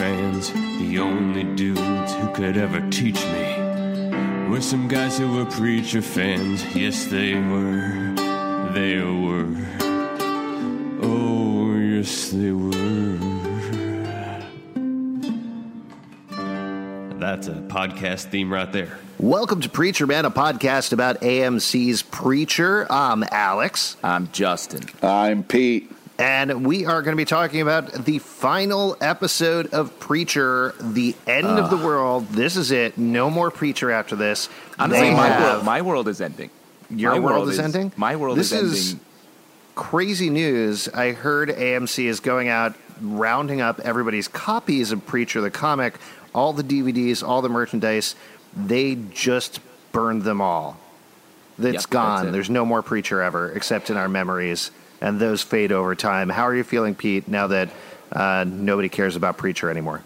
Fans. The only dudes who could ever teach me were some guys who were preacher fans. Yes, they were. They were. Oh, yes, they were. That's a podcast theme right there. Welcome to Preacher Man, a podcast about AMC's Preacher. I'm Alex, I'm Justin. I'm Pete. And we are going to be talking about the final episode of Preacher, The End of the World. This is it. No more Preacher after this. Honestly, They my have- world, my world is ending. Your My world is ending? My world This is ending. crazy news. I heard AMC is going out rounding up everybody's copies of Preacher the comic, all the DVDs, all the merchandise. They just burned them all. It's Yep, that's gone. it. There's no more Preacher ever, except in our memories, and those fade over time. How are you feeling, Pete? Now that uh, nobody cares about Preacher anymore.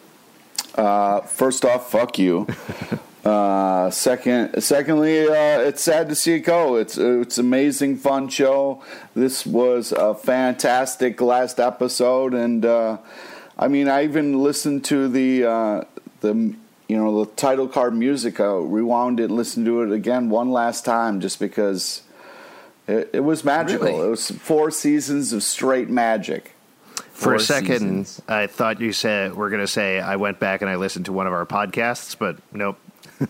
Uh, first off, fuck you. Uh, second, secondly, uh, it's sad to see it go. It's it's amazing, fun show. This was a fantastic last episode, and uh, I mean, I even listened to the uh, the you know the title card music. I rewound it, and listened to it again one last time, just because it, it was magical. Really? It was four seasons of straight magic. For Four a second, seasons. I thought you said we're going to say I went back and I listened to one of our podcasts, but nope.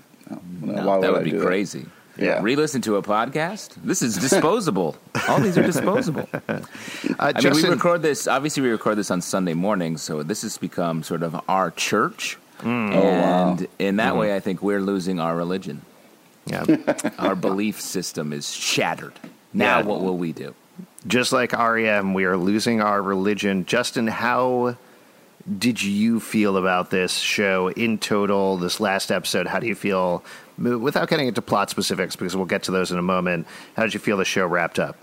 No, Why that I would be do crazy. Yeah. Re-listen to a podcast. This is disposable. All these are disposable. Uh, I mean, we record this. Obviously, we record this on Sunday morning, so this has become sort of our church. Mm. and in Mm-hmm. that way, I think we're losing our religion. yeah. Our belief system is shattered. Now, Yeah. what will we do? just like REM, we are losing our religion. Justin, how did you feel about this show in total? This last episode, how do you feel? Without getting into plot specifics, because we'll get to those in a moment. How did you feel the show wrapped up?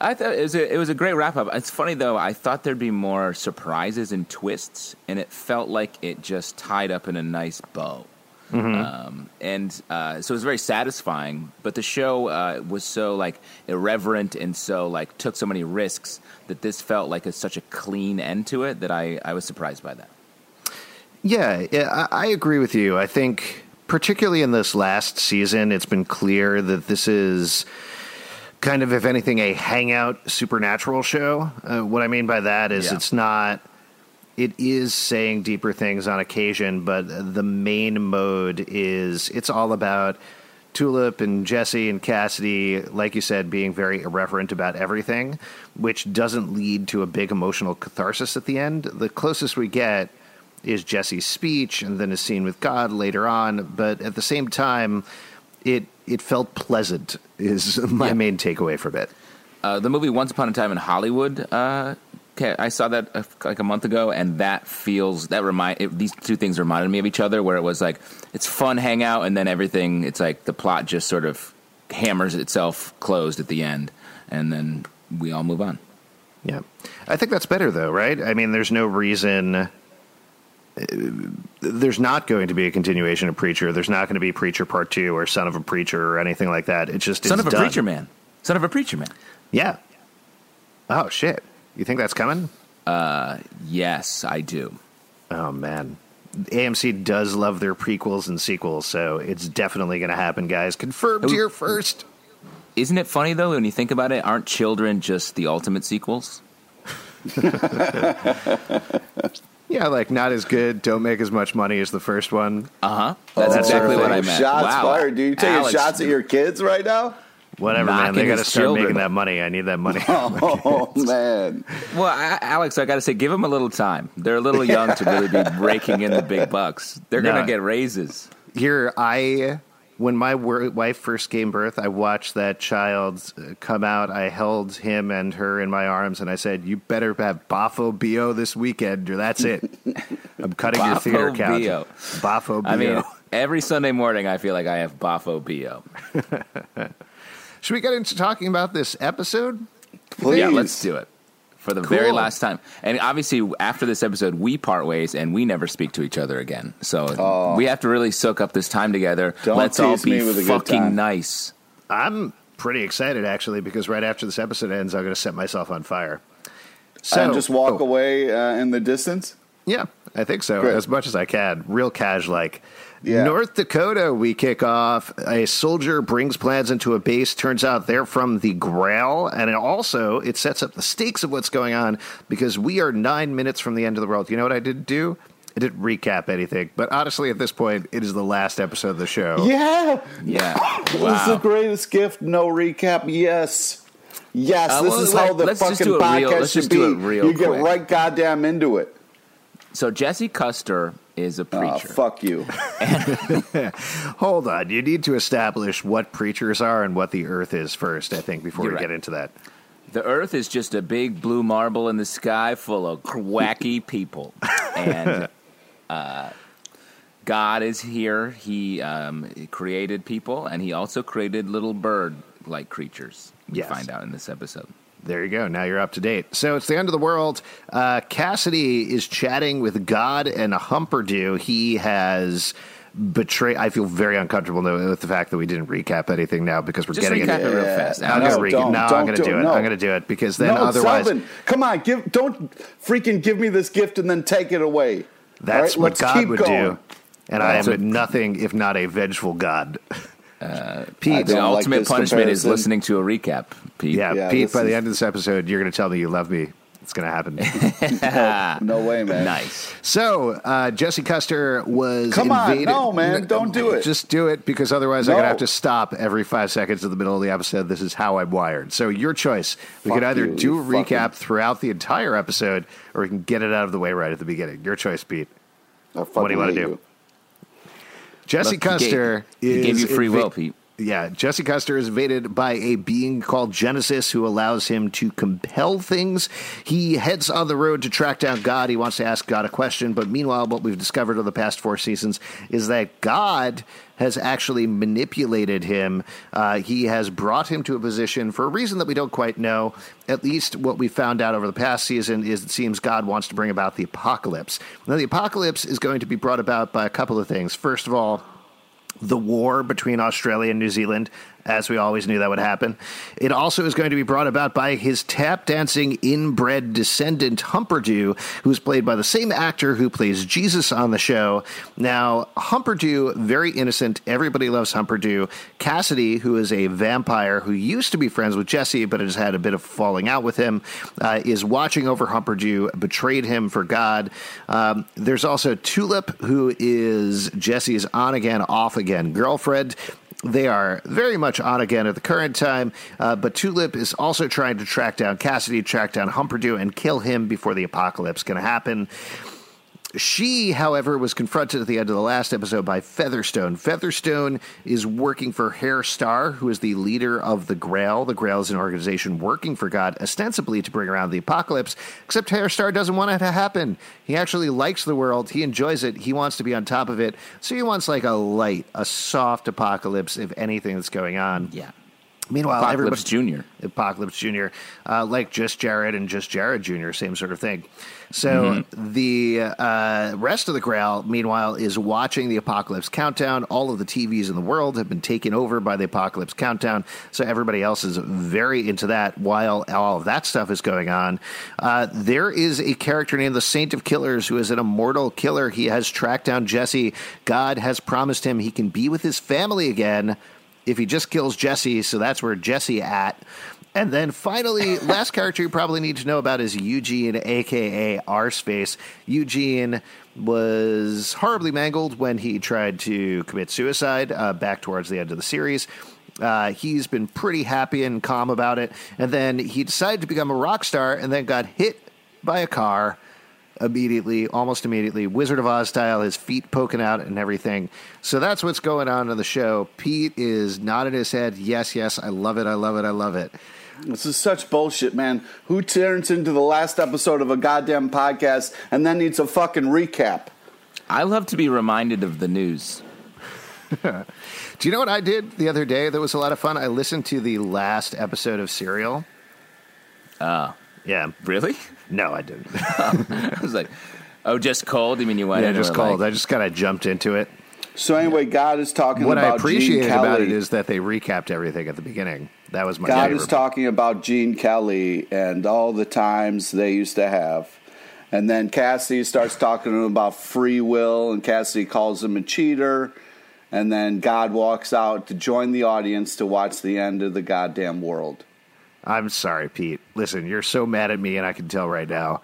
I thought it was a, it was a great wrap up. It's funny though. I thought there'd be more surprises and twists, and it felt like it just tied up in a nice bow. Um, and uh, so it was very satisfying. But the show uh, was so like irreverent and so like took so many risks that this felt like a, such a clean end to it that I, I was surprised by that. Yeah, yeah, I, I agree with you. I think, particularly in this last season, it's been clear that this is kind of, if anything, a hangout supernatural show. Uh, what I mean by that is Yeah. it's not. It is saying deeper things on occasion, but the main mode is it's all about Tulip and Jesse and Cassidy, like you said, being very irreverent about everything, which doesn't lead to a big emotional catharsis at the end. The closest we get is Jesse's speech and then a scene with God later on, but at the same time, it it felt pleasant is my Yeah. main takeaway from it. Uh, the movie Once Upon a Time in Hollywood. Uh, okay, I saw that uh, like a month ago, and that feels that remind it, these two things reminded me of each other. Where it was like it's fun hangout, and then everything. It's like the plot just sort of hammers itself closed at the end, and then we all move on. Yeah. I think that's better though, right? I mean, there's no reason uh, there's not going to be a continuation of Preacher. There's not going to be Preacher Part 2 or Son of a Preacher or anything like that. It's just Son of a done. preacher man. Son of a preacher man. Yeah. Oh shit. You think that's coming? Uh, Yes, I do. Oh man. AMC does love their prequels and sequels, so it's definitely going to happen, guys. Confirmed Oh. here first. Isn't it funny though when you think about it? Aren't children just the ultimate sequels? Yeah, like not as good, don't make as much money as the first one. Uh huh. That's Oh, exactly what I perfect. meant. Shots wow. fired. Do you taking Alex, shots at your kids right now? Whatever, man. They got to start children. making that money. I need that money. Oh man, Well, I, Alex, I got to say, give them a little time. They're a little young to really be raking in the big bucks. They're No. going to get raises. Here, I when my wor- wife first gave birth, I watched that child uh, come out. I held him and her in my arms, and I said, "You better have Bafo Bio this weekend, or that's it. I'm cutting your theater count." Bio. Bafo Bio. I mean, every Sunday morning, I feel like I have Bafo Bio. Should we get into talking about this episode? please. Yeah, let's do it for the very last time. And obviously, after this episode, we part ways and we never speak to each other again. So we have to really soak up this time together. Don't Let's all tease me be with a good fucking time. nice. I'm pretty excited actually because right after this episode ends, I'm going to set myself on fire. So and just walk oh, away uh, in the distance. Yeah, I think so. Great. As much as I can, real cash like. Yeah. North Dakota, we kick off. A soldier brings plans into a base. Turns out they're from the Grail, and it also it sets up the stakes of what's going on because we are nine minutes from the end of the world. You know what I didn't do? I didn't recap anything, but honestly, at this point, it is the last episode of the show. Yeah, Yeah. this is the greatest gift. No recap. Yes. Yes, Uh, this well, is how the fucking real- podcast let's should be. real you get quick. right goddamn into it. So Jesse Custer is a Oh, preacher. fuck you. Hold on, you need to establish what preachers are and what the Earth is first. I think before You're we right. get into that. The Earth is just a big blue marble in the sky full of wacky people, and uh, God is here. He um, created people, and He also created little bird-like creatures. We Yes. find out in this episode. There you go. Now you're up to date. So it's the end of the world. Uh, Cassidy is chatting with God and a Humperdoo. He has betrayed. I feel very uncomfortable though, with the fact that we didn't recap anything now because we're Just getting recap it. it real Yeah. fast. I'm Alex. gonna No, re- don't- no, I'm gonna do do it. it. No. I'm gonna do it because then no, otherwise, Selvin, come on, give don't freaking give me this gift and then take it away. that's All right, what God would going. do. And I am So- nothing if not a vengeful God. I Pete, The don't like ultimate this punishment is listening to a recap. Pete. yeah, Yeah, Pete. this By the end of this episode, you're gonna tell me you love me. It's gonna happen. No way, man. Nice. So uh, Jesse Custer was Come on, no, man, don't do it. Just do it because otherwise I'm gonna have to stop every five seconds in the middle of the episode. This is how I'm wired. So your choice. We Fuck could either you, do a recap fucking- throughout the entire episode, or we can get it out of the way right at the beginning. Your choice, Pete. What do you want to do? you. Jesse Look, he gave- Custer he gave you free inva- will, Pete. Yeah, Jesse Custer is invaded by a being called Genesis who allows him to compel things. He heads on the road to track down God. He wants to ask God a question, but meanwhile, what we've discovered over the past four seasons is that God has actually manipulated him. Uh, he has brought him to a position for a reason that we don't quite know. At least what we found out over the past season is it seems God wants to bring about the apocalypse. Now, the apocalypse is going to be brought about by a couple of things. First of all, the war between Australia and New Zealand, as we always knew that would happen. It also is going to be brought about by his tap dancing inbred descendant, Humperdoo, who's played by the same actor who plays Jesus on the show. Now, Humperdoo, very innocent. Everybody loves Humperdoo. Cassidy, who is a vampire who used to be friends with Jesse, but has had a bit of falling out with him, uh, is watching over Humperdoo, betrayed him for God. Um, there's also Tulip, who is Jesse's on again, off again girlfriend. They are very much on again at the current time, uh, but Tulip is also trying to track down Cassidy, track down Humperdoo, and kill him before the apocalypse can happen. She, however, was confronted at the end of the last episode by Featherstone. Featherstone is working for Herr Starr, who is the leader of the Grail. The Grail is an organization working for God, ostensibly to bring around the apocalypse, except Herr Starr doesn't want it to happen. He actually likes the world, he enjoys it, he wants to be on top of it, so he wants like a light, a soft apocalypse, if anything that's going on. Yeah. Meanwhile, Apocalypse Junior. Apocalypse Junior, uh, like just Jared and just Jared Junior, same sort of thing. So the uh, rest of the Grail, meanwhile, is watching the Apocalypse Countdown. All of the TVs in the world have been taken over by the Apocalypse Countdown, so everybody else is very into that. While all of that stuff is going on, uh, there is a character named the Saint of Killers who is an immortal killer. He has tracked down Jesse. God has promised him he can be with his family again if he just kills Jesse, so that's where Jesse at. And then finally, last character you probably need to know about is Eugene, aka Arseface. Eugene was horribly mangled when he tried to commit suicide uh, back towards the end of the series. Uh, he's been pretty happy and calm about it. And then he decided to become a rock star and then got hit by a car immediately, almost immediately, Wizard of Oz style, his feet poking out and everything. So that's what's going on in the show. Pete is nodding his head. Yes, yes, I love it. I love it. I love it. This is such bullshit, man. Who turns into the last episode of a goddamn podcast and then needs a fucking recap? I love to be reminded of the news. Do you know what I did the other day that was a lot of fun? I listened to the last episode of Serial. Oh, Yeah. really? No, I didn't. I was like, oh, just cold? You mean you went yeah, just it called. like- I just kind of jumped into it. So anyway, God is talking What about Gene appreciated Kelly. about it is that they recapped everything at the beginning. That was my God favorite. is talking about Gene Kelly and all the times they used to have. And then Cassidy starts talking to him about free will, and Cassidy calls him a cheater. And then God walks out to join the audience to watch the end of the goddamn world. I'm sorry, Pete. Listen, you're so mad at me, and I can tell right now.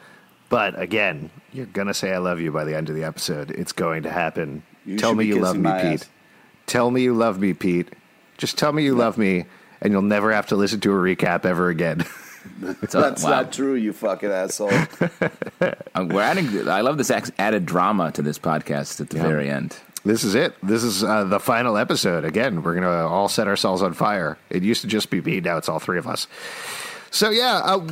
But again, you're gonna say I love you by the end of the episode. It's going to happen. You tell me you love me, Pete. ass. Tell me you love me, Pete. Just tell me you love me, and you'll never have to listen to a recap ever again. So, That's wow. not true, you fucking asshole. Uh, We're adding. I love this added drama to this podcast at the very end. This is it. This is uh, the final episode. Again, we're gonna all set ourselves on fire. It used to just be me. Now it's all three of us. So yeah, uh,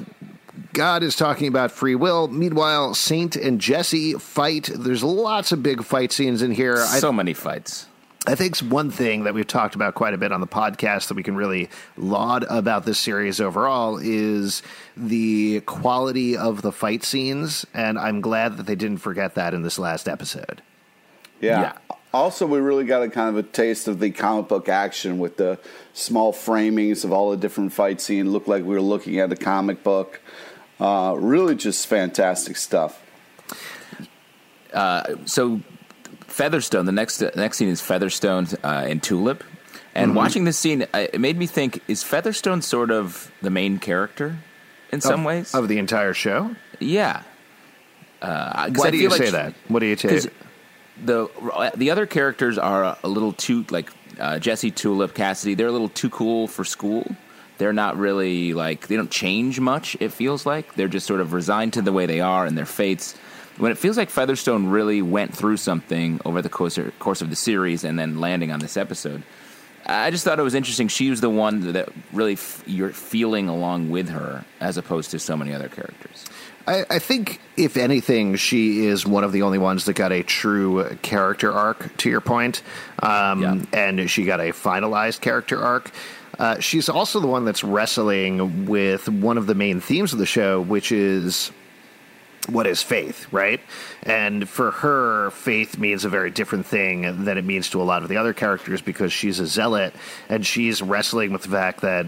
God is talking about free will. Meanwhile, Saint and Jesse fight. There's lots of big fight scenes in here. I, So many fights. I think one thing that we've talked about quite a bit on the podcast that we can really laud about this series overall is the quality of the fight scenes, and I'm glad that they didn't forget that in this last episode. Yeah. Yeah. Also, we really got a kind of a taste of the comic book action with the small framings of all the different fight scenes. Looked like we were looking at a comic book. Uh, really, just fantastic stuff. so Featherstone. The next the next scene is Featherstone uh, and Tulip. And Mm-hmm. watching this scene, uh, it made me think: Is Featherstone sort of the main character in some of, ways? of the entire show. yeah. Uh, 'cause Why I do feel you like say she- that? What do you take? The the other characters are a little too like uh, Jesse, Tulip, Cassidy. They're a little too cool for school. They're not really like they don't change much. It feels like they're just sort of resigned to the way they are and their fates. When it feels like Featherstone really went through something over the course course of the series and then landing on this episode. I just thought it was interesting. She was the one that really f- you're feeling along with her, as opposed to so many other characters. I, I think, if anything, she is one of the only ones that got a true character arc. To your point, um, Yeah. and she got a finalized character arc. Uh, she's also the one that's wrestling with one of the main themes of the show, which is what is faith, right? And for her, faith means a very different thing than it means to a lot of the other characters because she's a zealot and she's wrestling with the fact that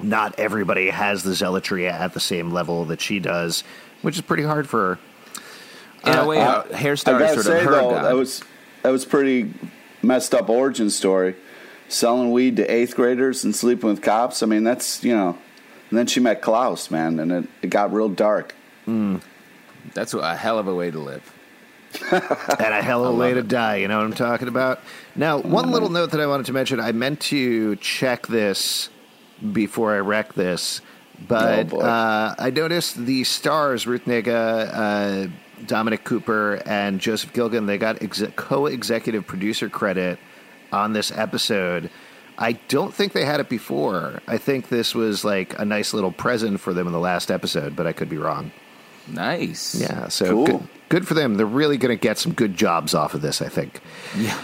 not everybody has the zealotry at the same level that she does, which is pretty hard for her. In a way, Uh, uh, I Herr Starr gotta is sort say of her though, god. that was that was pretty messed up origin story. Selling weed to eighth graders and sleeping with cops. I mean, that's you know. And then she met Klaus, man, and it, it got real dark. That's a hell of a way to live. and a hell of a way to die. You know what I'm talking about? Now, one little note that I wanted to mention I meant to check this before I wreck this, but Oh, uh, I noticed the stars, Ruth Negga, uh, Dominic Cooper, and Joseph Gilgun, they got ex- co executive producer credit on this episode. I don't think they had it before. I think this was like a nice little present for them in the last episode, but I could be wrong. Nice. Yeah, so Cool. good, good for them. They're really going to get some good jobs off of this, I think. Yeah.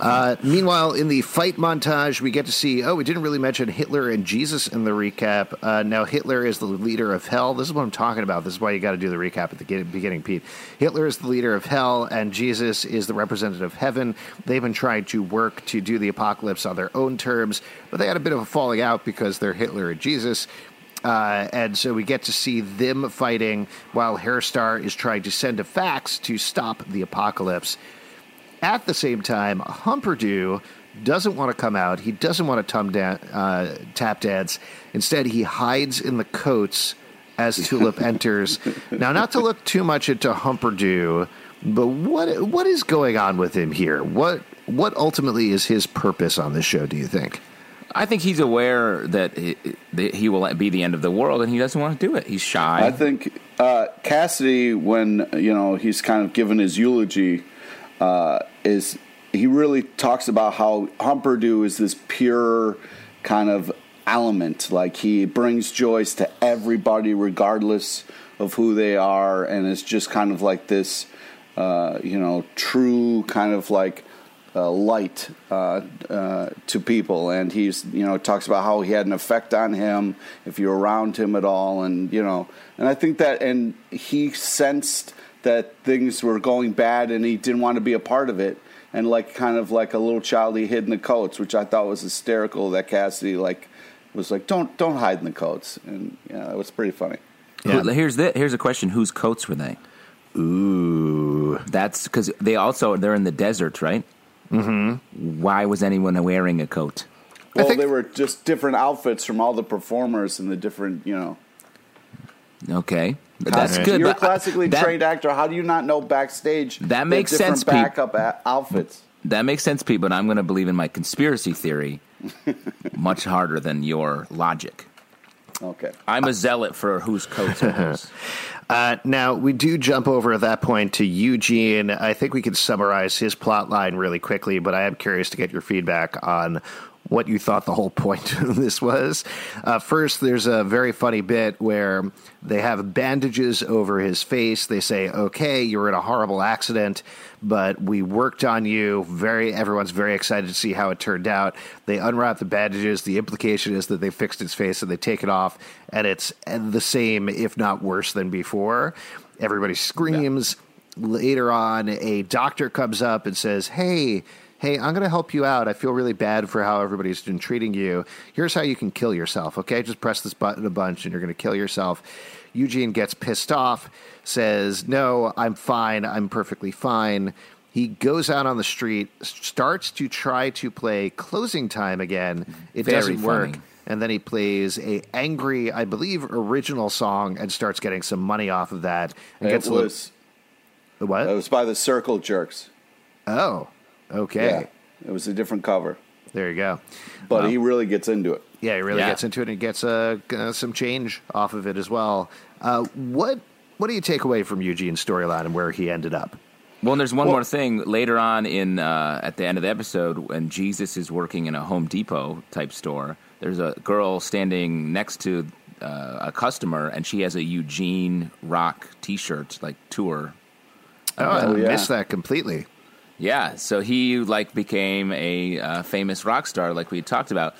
Uh, meanwhile, in the fight montage, we get to see. Oh, we didn't really mention Hitler and Jesus in the recap. Uh, now, Hitler is the leader of hell. This is what I'm talking about. This is why you got to do the recap at the beginning, Pete. Hitler is the leader of hell, and Jesus is the representative of heaven. They've been trying to work to do the apocalypse on their own terms, but they had a bit of a falling out because they're Hitler and Jesus. Uh, and so we get to see them fighting while Herr Starr is trying to send a fax to stop the apocalypse. At the same time, Humperdoo doesn't want to come out. He doesn't want to tum dan- uh, tap dance. Instead, he hides in the coats as Tulip enters. Now, not to look too much into Humperdoo, but what what is going on with him here? What what ultimately is his purpose on this show? Do you think? I think he's aware that he, will be the end of the world, and he doesn't want to do it. He's shy. I think uh, Cassidy, when you know he's kind of given his eulogy, uh, is he really talks about how Humperdoo is this pure kind of element. Like he brings joys to everybody, regardless of who they are, and it's just kind of like this, uh, you know, true kind of like uh, light uh, uh, to people, and he's you know talks about how he had an effect on him if you're around him at all, and you know, and I think that, and he sensed that things were going bad, and he didn't want to be a part of it, and like kind of like a little child, he hid in the coats, which I thought was hysterical. That Cassidy like was like, don't don't hide in the coats, and yeah, it was pretty funny. Yeah. Here's the here's a question: Whose coats were they? Ooh, That's because they also they're in the desert, right? Mm-hmm. Why was anyone wearing a coat? Well, think- they were just different outfits from all the performers and the different, you know. Okay, that's Classic- good. You're a but, uh, classically that, trained actor. How do you not know backstage? That the makes different sense, Pete. Backup a- outfits. That makes sense, Pete. But I'm going to believe in my conspiracy theory much harder than your logic. Okay. I'm a zealot for whose coats are those. Uh, now, we do jump over at that point to Eugene. I think we could summarize his plot line really quickly, but I am curious to get your feedback on what you thought the whole point of this was. Uh, first, there's a very funny bit where they have bandages over his face. They say, "Okay, you were in a horrible accident, but we worked on you." Very, everyone's very excited to see how it turned out. They unwrap the bandages. The implication is that they fixed his face and they take it off, and it's the same, if not worse, than before. Everybody screams. Later on, a doctor comes up and says, "Hey." Hey, I'm going to help you out. I feel really bad for how everybody's been treating you. Here's how you can kill yourself, okay? Just press this button a bunch and you're going to kill yourself. Eugene gets pissed off, says, no, I'm fine. I'm perfectly fine. He goes out on the street, starts to try to play closing time again. It Very doesn't work. And then he plays a angry, I believe, original song and starts getting some money off of that. And It gets a little- what? it was by the Circle Jerks. oh, okay. Yeah. It was a different cover. There you go. But he really gets into it. Yeah, he really Yeah. gets into it and gets uh, uh, some change off of it as well. Uh, what what do you take away from Eugene's storyline and where he ended up? Well, and there's one Well- more thing later on in uh, at the end of the episode when Jesus is working in a Home Depot type store. There's a girl standing next to uh, a customer, and she has a Eugene Rock T-shirt, like tour. Oh, I Oh, yeah. missed that completely. Yeah, so he like became a uh, famous rock star, like we talked about.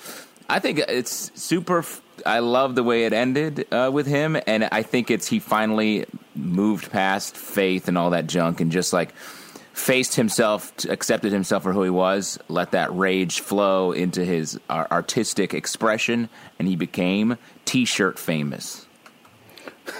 I think it's super. F- I love the way it ended uh, with him, and I think it's he finally moved past faith and all that junk, and just like faced himself, accepted himself for who he was, let that rage flow into his uh, artistic expression, and he became T-shirt famous.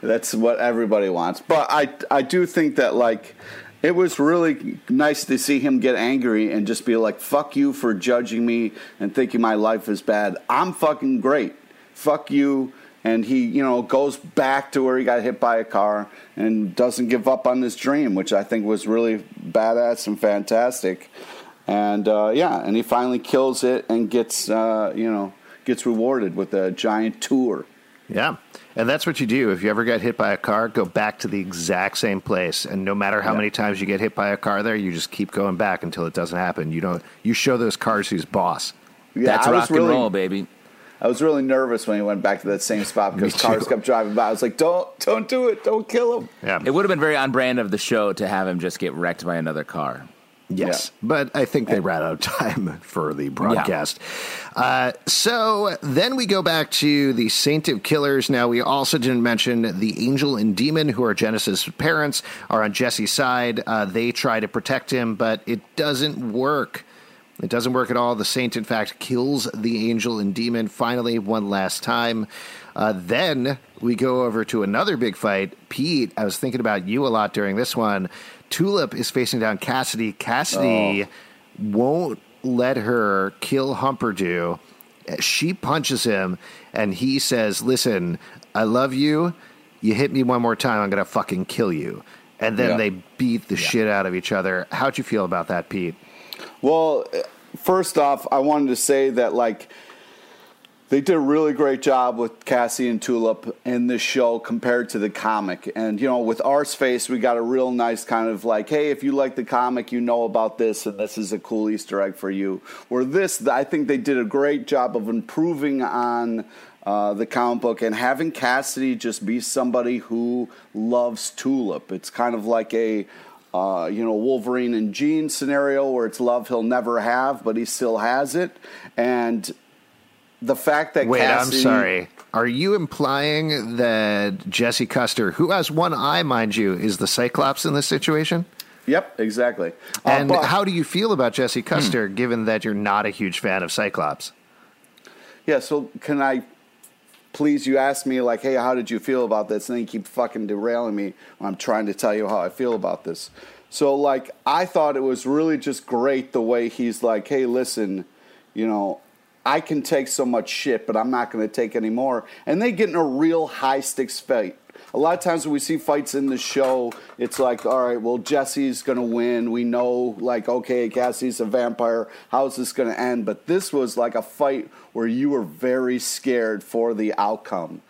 That's what everybody wants. But I I do think that like it was really nice to see him get angry and just be like, "Fuck you for judging me and thinking my life is bad. I'm fucking great. Fuck you." And he, you know, goes back to where he got hit by a car and doesn't give up on this dream, which I think was really badass and fantastic. And uh, yeah, and he finally kills it and gets, uh, you know, gets rewarded with a giant tour. Yeah. And that's what you do. If you ever get hit by a car, go back to the exact same place. And no matter how Yeah. many times you get hit by a car there, you just keep going back until it doesn't happen. You don't you show those cars who's boss. Yeah, That's I was rock and really- roll, baby. I was really nervous when he went back to that same spot because cars kept driving by. I was like, "Don't, don't do it! Don't kill him!" Yeah. It would have been very on brand of the show to have him just get wrecked by another car. Yes, but I think they ran out of time for the broadcast. Uh, so then we go back to the Saint of Killers. Now, we also didn't mention the Angel and Demon, who are Genesis' parents, are on Jesse's side. Uh, they try to protect him, but it doesn't work. It doesn't work at all. The Saint, in fact, kills the Angel and Demon finally one last time. Uh, then we go over to another big fight. Pete, I was thinking about you a lot during this one. Tulip is facing down Cassidy. Cassidy oh. won't let her kill Humperdoo. She punches him, and he says, Listen, I love you. You hit me one more time, I'm going to fucking kill you. And then Yeah. they beat the shit out of each other. How'd you feel about that, Pete? Well, first off, I wanted to say that like they did a really great job with Cassie and Tulip in this show compared to the comic. And you know, with Arseface, we got a real nice kind of like, hey, if you like the comic, you know about this, and this is a cool Easter egg for you. Where this, I think they did a great job of improving on. Uh, the comic book and having Cassidy just be somebody who loves Tulip. It's kind of like a uh, you know, Wolverine and Jean scenario where it's love he'll never have, but he still has it. And the fact that Wait, Cassidy, I'm sorry. Are you implying that Jesse Custer, who has one eye, mind you, is the Cyclops in this situation? Yep, exactly. Uh, And but- how do you feel about Jesse Custer, given that you're not a huge fan of Cyclops? Yeah, so can I please you ask me like, hey, how did you feel about this? And then you keep fucking derailing me when I'm trying to tell you how I feel about this. So like I thought it was really just great the way he's like, hey, listen, you know, I can take so much shit, but I'm not going to take any more. And they get in a real high stakes fight. A lot of times when we see fights in the show, it's like, all right, well, Jesse's going to win. We know, like, okay, Cassie's a vampire. How's this going to end? But this was like a fight where you were very scared for the outcome.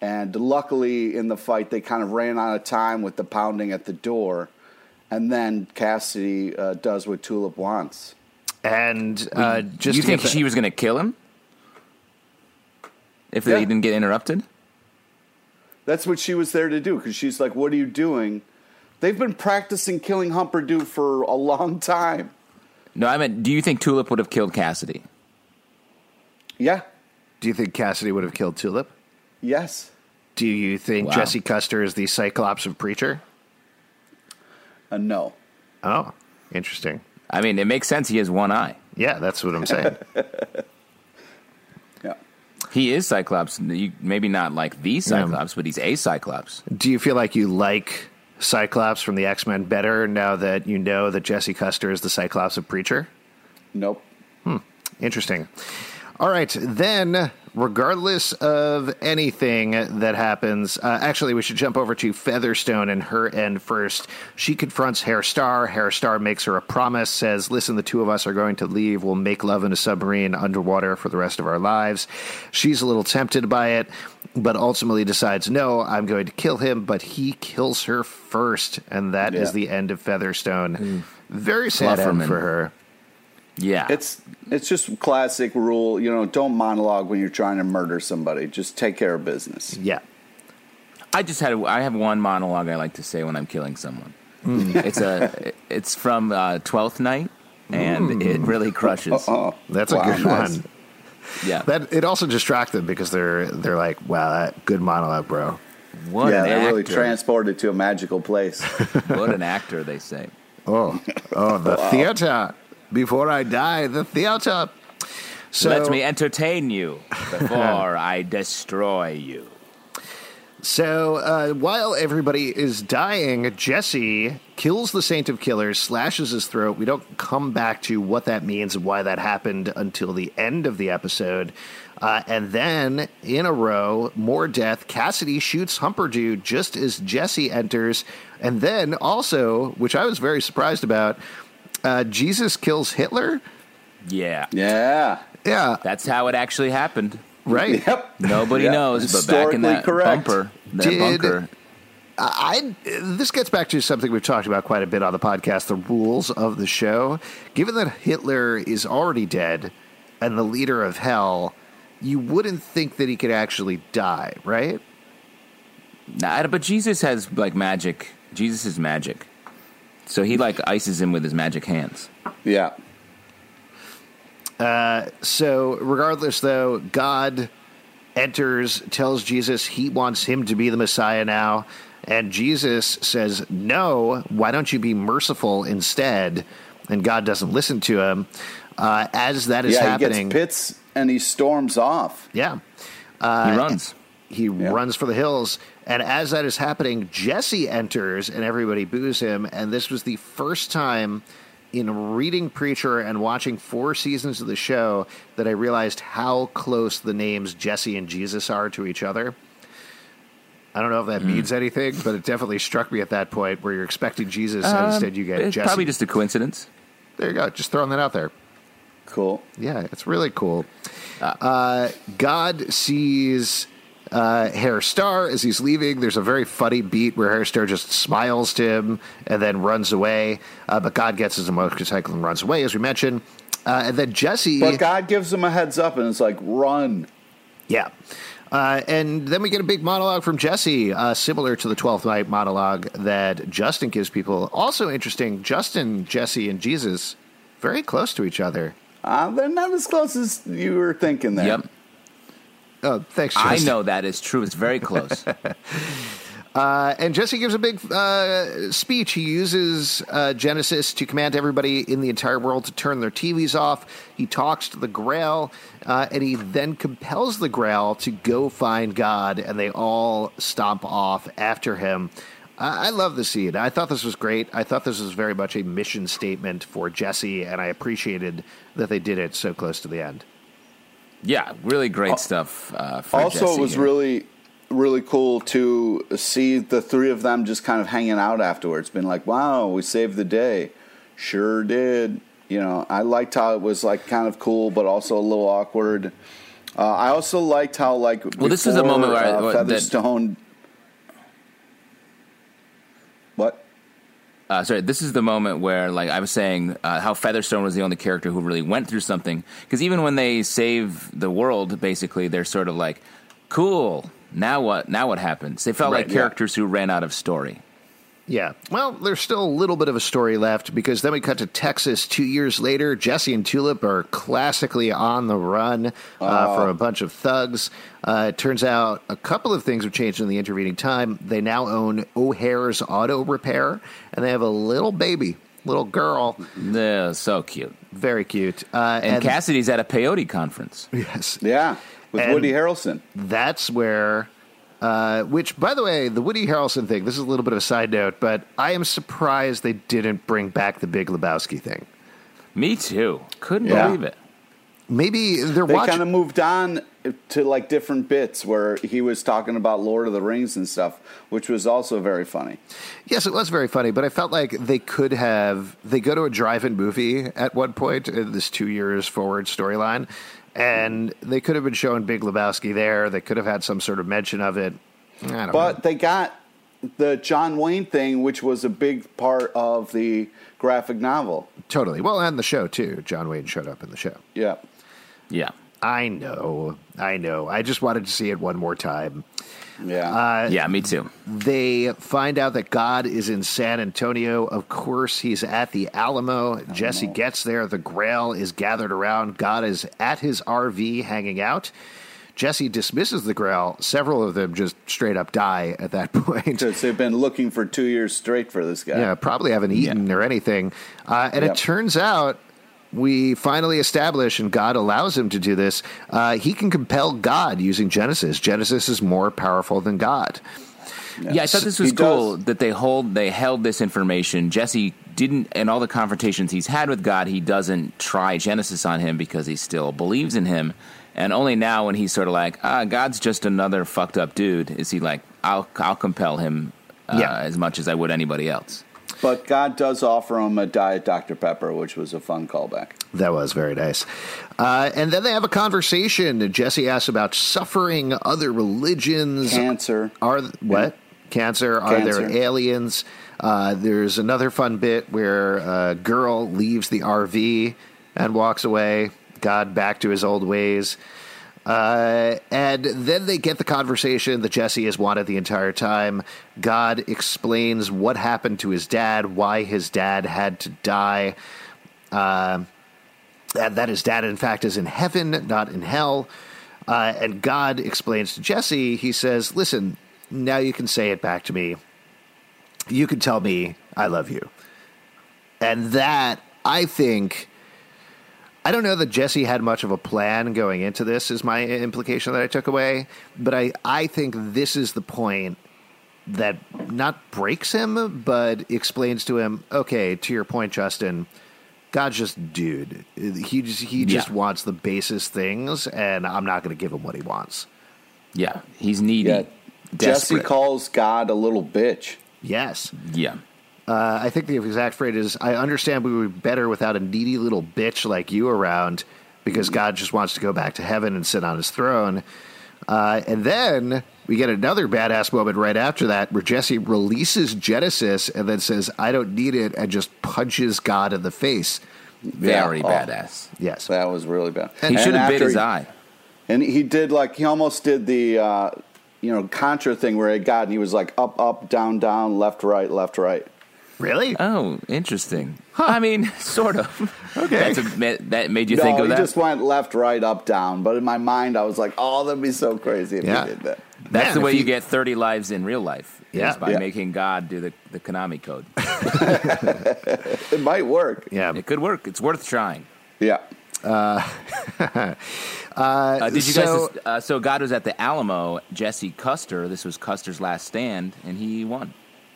And luckily, in the fight, they kind of ran out of time with the pounding at the door. And then Cassidy uh, does what Tulip wants. And uh, just you to think she was going to kill him if Yeah. they didn't get interrupted? That's what she was there to do because she's like, What are you doing? They've been practicing killing Humperdoo for a long time. No, I meant, do you think Tulip would have killed Cassidy? Yeah. do you think Cassidy would have killed Tulip? Yes. Do you think Wow. Jesse Custer is the Cyclops of Preacher? Uh, no. Oh, interesting. I mean, it makes sense. He has one eye. Yeah, that's what I'm saying. Yeah. He is Cyclops. Maybe not like the Cyclops, but he's a Cyclops. do you feel like you like Cyclops from the X Men better now that you know that Jesse Custer is the Cyclops of Preacher? Nope. Hmm. Interesting. All right, then, regardless of anything that happens, uh, actually, we should jump over to Featherstone and her end first. She confronts Herr Starr. Herr Starr makes her a promise, says, Listen, the two of us are going to leave. We'll make love in a submarine underwater for the rest of our lives. She's a little tempted by it, but ultimately decides, No, I'm going to kill him, but he kills her first. And that is Yeah. the end of Featherstone. Very sad end for her. Yeah. It's it's just classic rule, you know, don't monologue when you're trying to murder somebody. Just take care of business. Yeah. I just had I have one monologue I like to say when I'm killing someone. It's a it's from uh, Twelfth Night, and it really crushes. Oh, That's a good nice. one. Yeah, That it also distracts them because they're they're like, wow, that good monologue, bro. what yeah, they're really transported to a magical place. what an actor! They say. Oh, oh, the theater. Before I die, the theater. So Let me entertain you before I destroy you. So uh, while everybody is dying, Jesse kills the Saint of Killers, slashes his throat. We don't come back to what that means and why that happened until the end of the episode. Uh, and then, in a row, more death. Cassidy shoots Humperdoo just as Jesse enters. And then, also, which I was very surprised about, uh, Jesus kills Hitler. Yeah, yeah. Yeah, that's how it actually happened. right. Yep. Nobody Yeah, knows, but back in historically that correct. bumper, that Did- bunker. I this gets back to something we've talked about quite a bit on the podcast: the rules of the show. Given that Hitler is already dead and the leader of hell, you wouldn't think that he could actually die, right? Nah, but Jesus has like magic. Jesus is magic, so he like ices him with his magic hands. Yeah. So, regardless, though, God enters, tells Jesus he wants him to be the Messiah now, and Jesus says, "No, why don't you be merciful instead?" And God doesn't listen to him. Uh, as that is yeah, happening, he gets pits and he storms off. yeah. he runs. He runs for the hills. And as that is happening, Jesse enters and everybody boos him. And this was the first time in reading Preacher and watching four seasons of the show that I realized how close the names Jesse and Jesus are to each other. I don't know if that Hmm. means anything, but it definitely struck me at that point where you're expecting Jesus and instead you get Um, It's Jesse. probably just a coincidence. there you go. Just throwing that out there. Cool. Yeah, it's really cool. Uh, God sees uh, Herr Starr as he's leaving. There's a very funny beat where Herr Starr just smiles to him and then runs away. Uh, but God gets his motorcycle and runs away, as we mentioned. Uh, and then Jesse. But God gives him a heads up and it's like, run. Yeah. Uh, and then we get a big monologue from Jesse, uh, similar to the 12th night monologue that Justin gives people. Also interesting, Justin, Jesse, and Jesus very close to each other. Uh, they're not as close as you were thinking there. Yep. Oh, thanks, Jesse. I know that is true. It's very close. Uh, and Jesse gives a big uh, speech. He uses uh, Genesis to command everybody in the entire world to turn their TVs off. He talks to the Grail, uh, and he then compels the Grail to go find God, and they all stomp off after him. I I love the scene. I thought this was great. I thought this was very much a mission statement for Jesse, and I appreciated that they did it so close to the end. Yeah, really great stuff. Uh, for Also, Jesse it was here. really, really cool to see the three of them just kind of hanging out afterwards, being like, wow, we saved the day. Sure did. You know, I liked how it was like kind of cool, but also a little awkward. Uh, I also liked how like Well, this is a moment where I- uh, that- Featherstone. What? Uh, sorry, this is the moment where, like I was saying, uh, how Featherstone was the only character who really went through something. Because even when they save the world, basically, they're sort of like, "Cool, now what? Now what happens?" They felt Right, like yeah. characters who ran out of story. Yeah. Well, there's still a little bit of a story left because then we cut to Texas two years later. Jesse and Tulip are classically on the run uh, from a bunch of thugs. Uh, it turns out a couple of things have changed in the intervening time. They now own O'Hare's Auto Repair, and they have a little baby, little girl, Yeah, so cute. very cute. Uh, And, Cassidy's at a peyote conference. yes, Yeah, with And- Woody Harrelson. that's where uh, which by the way the woody harrelson thing this is a little bit of a side note but i am surprised they didn't bring back the big lebowski thing Me too. Couldn't Yeah. believe it. maybe they're They watching kind of moved on to like different bits where he was talking about Lord of the Rings and stuff, which was also very funny. yes it was very funny but i felt like they could have they go to a drive-in movie at one point in this two years forward storyline and they could have been showing big lebowski there they could have had some sort of mention of it I don't know. But they got the John Wayne thing, which was a big part of the graphic novel. totally well and the show too john wayne showed up in the show Yeah. Yeah. i know i know i just wanted to see it one more time Yeah. Uh, yeah, me too. They find out that God is in San Antonio. Of course, he's at the Alamo. Jesse gets there. The Grail is gathered around. God is at his RV hanging out. Jesse dismisses the Grail. Several of them just straight up die at that point. Because they've been looking for two years straight for this guy. Yeah, probably haven't eaten or anything. Uh, and Yep. it turns out we finally establish, and God allows him to do this. Uh, he can compel God using Genesis. Genesis is more powerful than God. Yeah, I thought this was He cool does. that they hold they held this information. Jesse didn't in all the confrontations he's had with God, he doesn't try Genesis on him because he still believes in him. And only now when he's sort of like, ah, God's just another fucked up dude, is he like, I'll I'll compel him uh, Yeah. as much as I would anybody else. But God does offer him a Diet Dr. Pepper, which was a fun callback. That was very nice. Uh, and then they have a conversation. Jesse asks about suffering, other religions. Cancer. Are what? Cancer. Are there aliens? Uh, there's another fun bit where a girl leaves the RV and walks away. God back to his old ways. Uh, and then they get the conversation that Jesse has wanted the entire time. God explains what happened to his dad, why his dad had to die. Uh, that his dad, in fact, is in heaven, not in hell. Uh, and God explains to Jesse, he says, Listen, now you can say it back to me. You can tell me I love you. And that, I think, I don't know that Jesse had much of a plan going into this, is my implication that I took away. But I, I think this is the point that not breaks him, but explains to him, okay, to your point, Justin, God's just dude. He just he just Yeah. wants the basest things, and I'm not going to give him what he wants. Yeah, he's needy. Yeah. Jesse calls God a little bitch. Yes, Yeah. Uh, I think the exact phrase is, "I understand we would be better without a needy little bitch like you around, because God just wants to go back to heaven and sit on His throne." Uh, and then we get another badass moment right after that, where Jesse releases Genesis and then says, "I don't need it," and just punches God in the face. Very Yeah. Oh. badass. Yes, That was really bad. He And should have bit his he- eye. And he did like he almost did the uh, you know Contra thing where he got and he was like up up down down left right left right. Really? Oh, interesting. I mean, sort of. Okay. That's a, that made you no, think of he that. just went left right up down. But in my mind, I was like, oh, that'd be so crazy if Yeah. he did that. That's Man, the way he- you get 30 lives in real life. Yeah. Is by Yeah. making God do the, the Konami code. It might work. yeah. It could work. It's worth trying. Yeah. Uh, did you so- guys? Uh, so God was at the Alamo. Jesse Custer. This was Custer's last stand, and he won.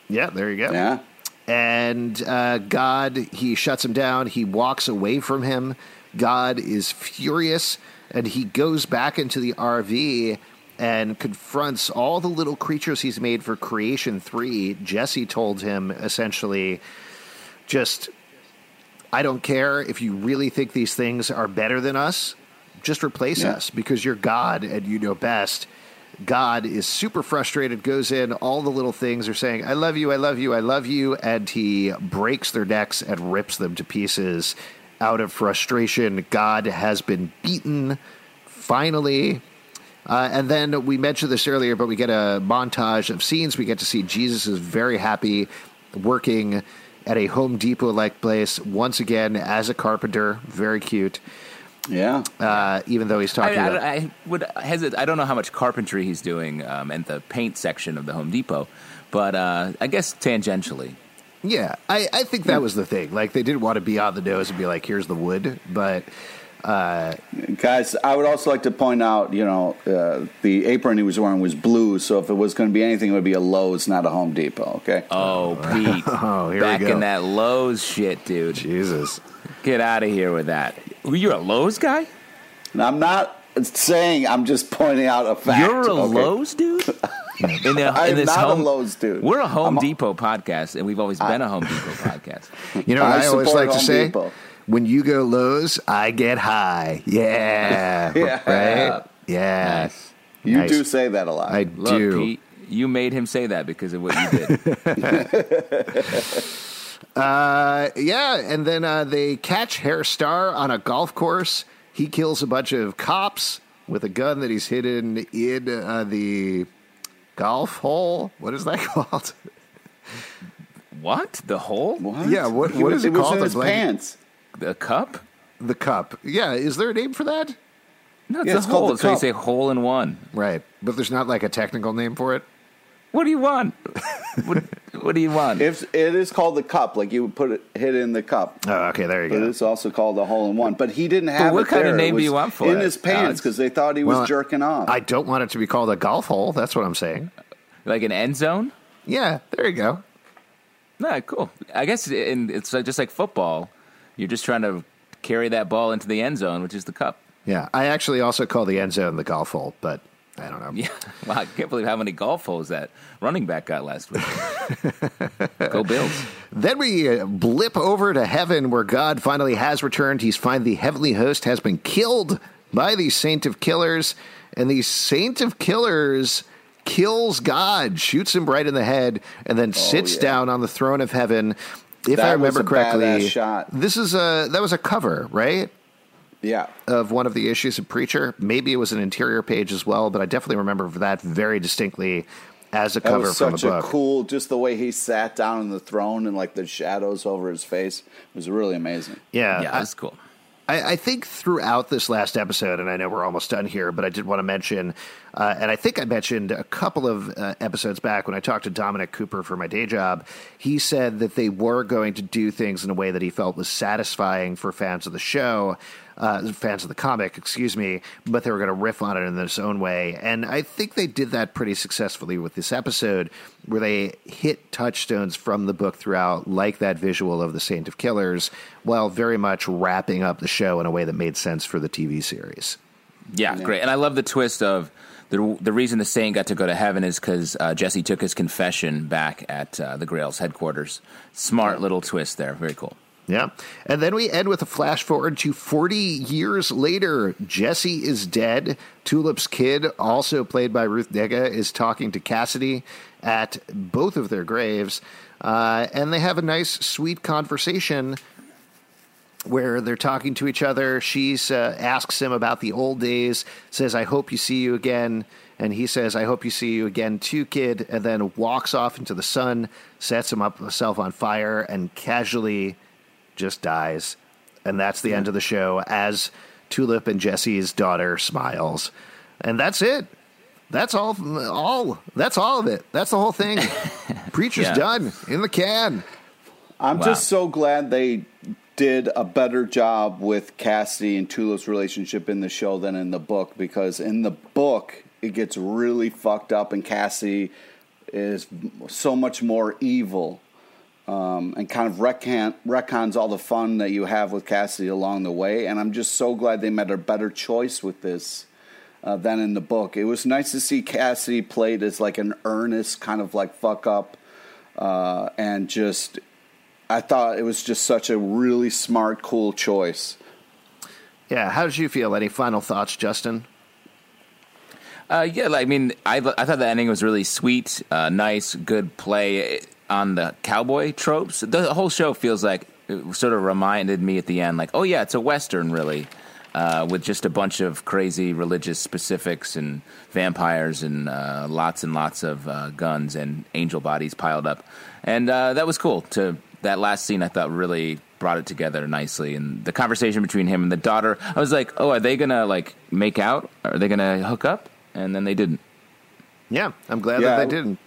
Yeah, there you go. Yeah. And uh, God, he shuts him down. He walks away from him. God is furious, and he goes back into the RV and confronts all the little creatures he's made for Creation 3. Jesse told him essentially, just, I don't care if you really think these things are better than us, just replace Yeah. us because you're God and you know best. God is super frustrated, goes in, all the little things are saying, I love you, I love you, I love you, and he breaks their necks and rips them to pieces out of frustration. God has been beaten, finally. Uh, and then we mentioned this earlier, but we get a montage of scenes. We get to see Jesus is very happy working at a Home Depot like place once again as a carpenter. Very cute. Yeah. Uh, even though he's I, talking about. I, I would hesitate. I don't know how much carpentry he's doing um, in the paint section of the Home Depot, but uh, I guess tangentially. Yeah, I, I think that was the thing. Like they didn't want to be on the nose and be like, "Here's the wood," but Guys, I would also like to point out, you know, uh, the apron he was wearing was blue, so if it was going to be anything, it would be a Lowe's, not a Home Depot, okay? Oh, Pete, Oh, here we back go. in that Lowe's shit, dude. Jesus, Get out of here with that. You're a Lowe's guy. I'm not saying, I'm just pointing out a fact. You're a okay? Lowe's dude. In, the, I'm in this not a Lowe's dude. We're a Home I'm a- Depot podcast, and we've always been a Home Depot podcast. you know what I I, always support like to say? Depot. When you go Lowe's, I get high. Yeah, Yeah. right. Yeah, Nice. You Nice. do say that a lot. I Look, do. Pete, you made him say that because of what you did. Uh, yeah, and then uh, they catch Herr Starr on a golf course. He kills a bunch of cops with a gun that he's hidden in uh, the golf hole. What is that called? what? The hole? what? Yeah, what- He what was- is it was called? in The his blanket? pants. The cup? The cup. Yeah, is there a name for that? No, it's Yeah, a it's called hole. the So you cup. say hole in one. Right, but there's not like a technical name for it. What do you want? what, what do you want? If it is called the cup, like you would put it hit in the cup. Oh, okay, there you But go. it's also called a hole in one. But he didn't have what it kind of name do you want for in it, his uh, pants because they thought he was Well, jerking off. I don't want it to be called a golf hole. That's what I'm saying. like an end zone? Yeah, there you go. No, cool. I guess in, it's like, just like football. You're just trying to carry that ball into the end zone, which is the cup. Yeah, I actually also call the end zone the golf hole, but I don't know. Yeah. Wow, I can't believe how many golf holes that running back got last week. Go Bills. Then we uh, blip over to heaven where God finally has returned. He's find the heavenly host has been killed by the saint of killers, and the saint of killers kills God, shoots him right in the head, and then sits yeah. down on the throne of heaven. If I That was remember correctly, this is a that was a cover, right? Yeah. Of one of the issues of Preacher. Maybe it was an interior page as well, but I definitely remember that very distinctly as a That cover was from such the a book. cool, just the way he sat down on the throne and like the shadows over his face was really amazing. yeah, Yeah, that's cool. I, I think throughout this last episode, and I know we're almost done here, but I did want to mention, uh, and I think I mentioned a couple of uh, episodes back when I talked to Dominic Cooper for my day job. He said that they were going to do things in a way that he felt was satisfying for fans of the show, uh, fans of the comic, excuse me, but they were going to riff on it in their own way. And I think they did that pretty successfully with this episode, where they hit touchstones from the book throughout, like that visual of the Saint of Killers, while very much wrapping up the show in a way that made sense for the TV series. Yeah, great. And I love the twist of the the reason the Saint got to go to heaven is because uh, Jesse took his confession back at uh, the Grail's headquarters. Smart little twist there. Very cool. Yeah. And then we end with a flash forward to 40 years later. Jesse is dead. Tulip's kid, also played by Ruth Negga, is talking to Cassidy at both of their graves. Uh, and they have a nice, sweet conversation where they're talking to each other. She uh, asks him about the old days, says, I hope you see you again. And he says, I hope you see you again too, kid. And then walks off into the sun, sets himself on fire, and casually just dies. And that's the yeah. end of the show as Tulip and Jesse's daughter smiles. And that's it. That's all. All that's all of it. That's the whole thing. Preacher's yeah. done in the can. I'm wow. just so glad they did a better job with Cassidy and Tulip's relationship in the show than in the book because in the book it gets really fucked up and Cassidy is so much more evil um, and kind of recon, retcons all the fun that you have with Cassidy along the way. And I'm just so glad they made a better choice with this uh, than in the book. It was nice to see Cassidy played as like an earnest kind of like fuck up, uh, and just I thought it was just such a really smart, cool choice. Yeah, how did you feel? Any final thoughts, Justin? Uh, yeah, I mean, I I thought the ending was really sweet, uh, nice, good play on the cowboy tropes. The whole show feels like it sort of reminded me at the end, like, oh yeah, it's a western, really uh, with just a bunch of crazy religious specifics and vampires and uh, lots and lots of uh, guns and angel bodies piled up, and uh, that was cool. To that last scene, I thought really brought it together nicely, and the conversation between him and the daughter, I was like, oh, are they gonna like make out? Are they gonna hook up? And then they didn't. Yeah, I'm glad yeah. that they didn't.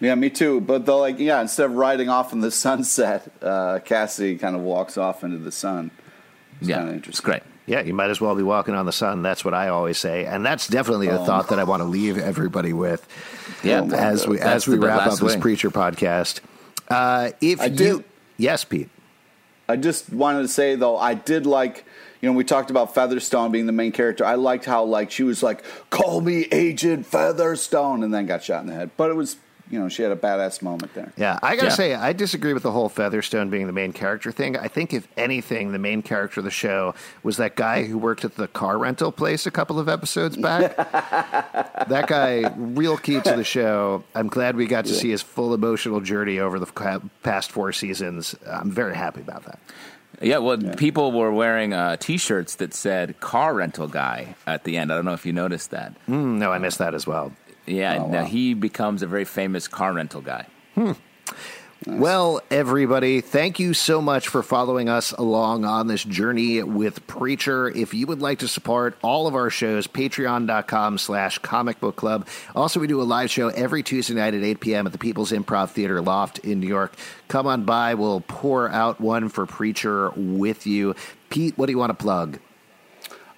Yeah, me too. But though, like, yeah, instead of riding off in the sunset, uh, Cassie kind of walks off into the sun. It's yeah, it's great. Yeah, you might as well be walking on the sun. That's what I always say, and that's definitely a oh. thought that I want to leave everybody with. Yeah, oh as we as we wrap up this preacher podcast. Uh, if I you, did, yes, Pete. I just wanted to say though, I did like you know, we talked about Featherstone being the main character. I liked how like she was like, "Call me Agent Featherstone," and then got shot in the head. But it was you know, she had a badass moment there. Yeah, I gotta yeah. say, I disagree with the whole Featherstone being the main character thing. I think, if anything, the main character of the show was that guy who worked at the car rental place a couple of episodes back. that guy, real key to the show. I'm glad we got to yeah. see his full emotional journey over the past four seasons. I'm very happy about that. Yeah, well, yeah. people were wearing uh, T-shirts that said "car rental guy" at the end. I don't know if you noticed that. Mm, no, I missed that as well. Yeah, oh, now he becomes a very famous car rental guy. Hmm. Nice. Well, everybody, thank you so much for following us along on this journey with Preacher. If you would like to support all of our shows, patreon.com slash comic book club. Also, we do a live show every Tuesday night at 8 p.m. at the People's Improv Theater Loft in New York. Come on by. We'll pour out one for Preacher with you. Pete, what do you want to plug?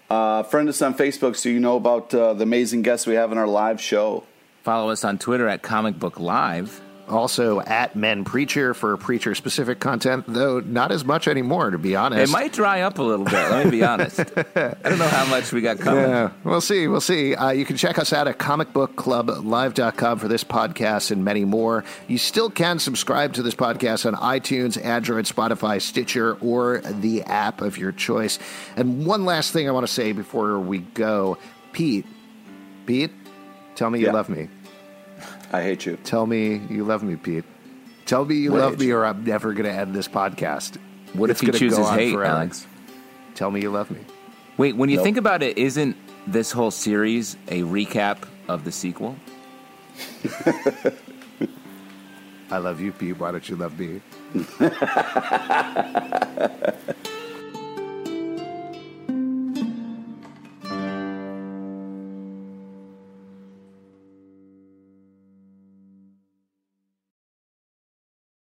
Uh, friend us on Facebook so you know about uh, the amazing guests we have in our live show. Follow us on Twitter at Comic Book Live. Also at Men Preacher for preacher specific content, though not as much anymore, to be honest. It might dry up a little bit, let me be honest. I don't know how much we got coming. Yeah, we'll see. We'll see. Uh, you can check us out at comicbookclublive.com for this podcast and many more. You still can subscribe to this podcast on iTunes, Android, Spotify, Stitcher, or the app of your choice. And one last thing I want to say before we go Pete, Pete, tell me you love me. I hate you. Tell me you love me, Pete. Tell me you what love me, you? or I'm never going to end this podcast. What it's if he chooses hate, forever. Alex? Tell me you love me. Wait, when you nope. think about it, isn't this whole series a recap of the sequel? I love you, Pete. Why don't you love me?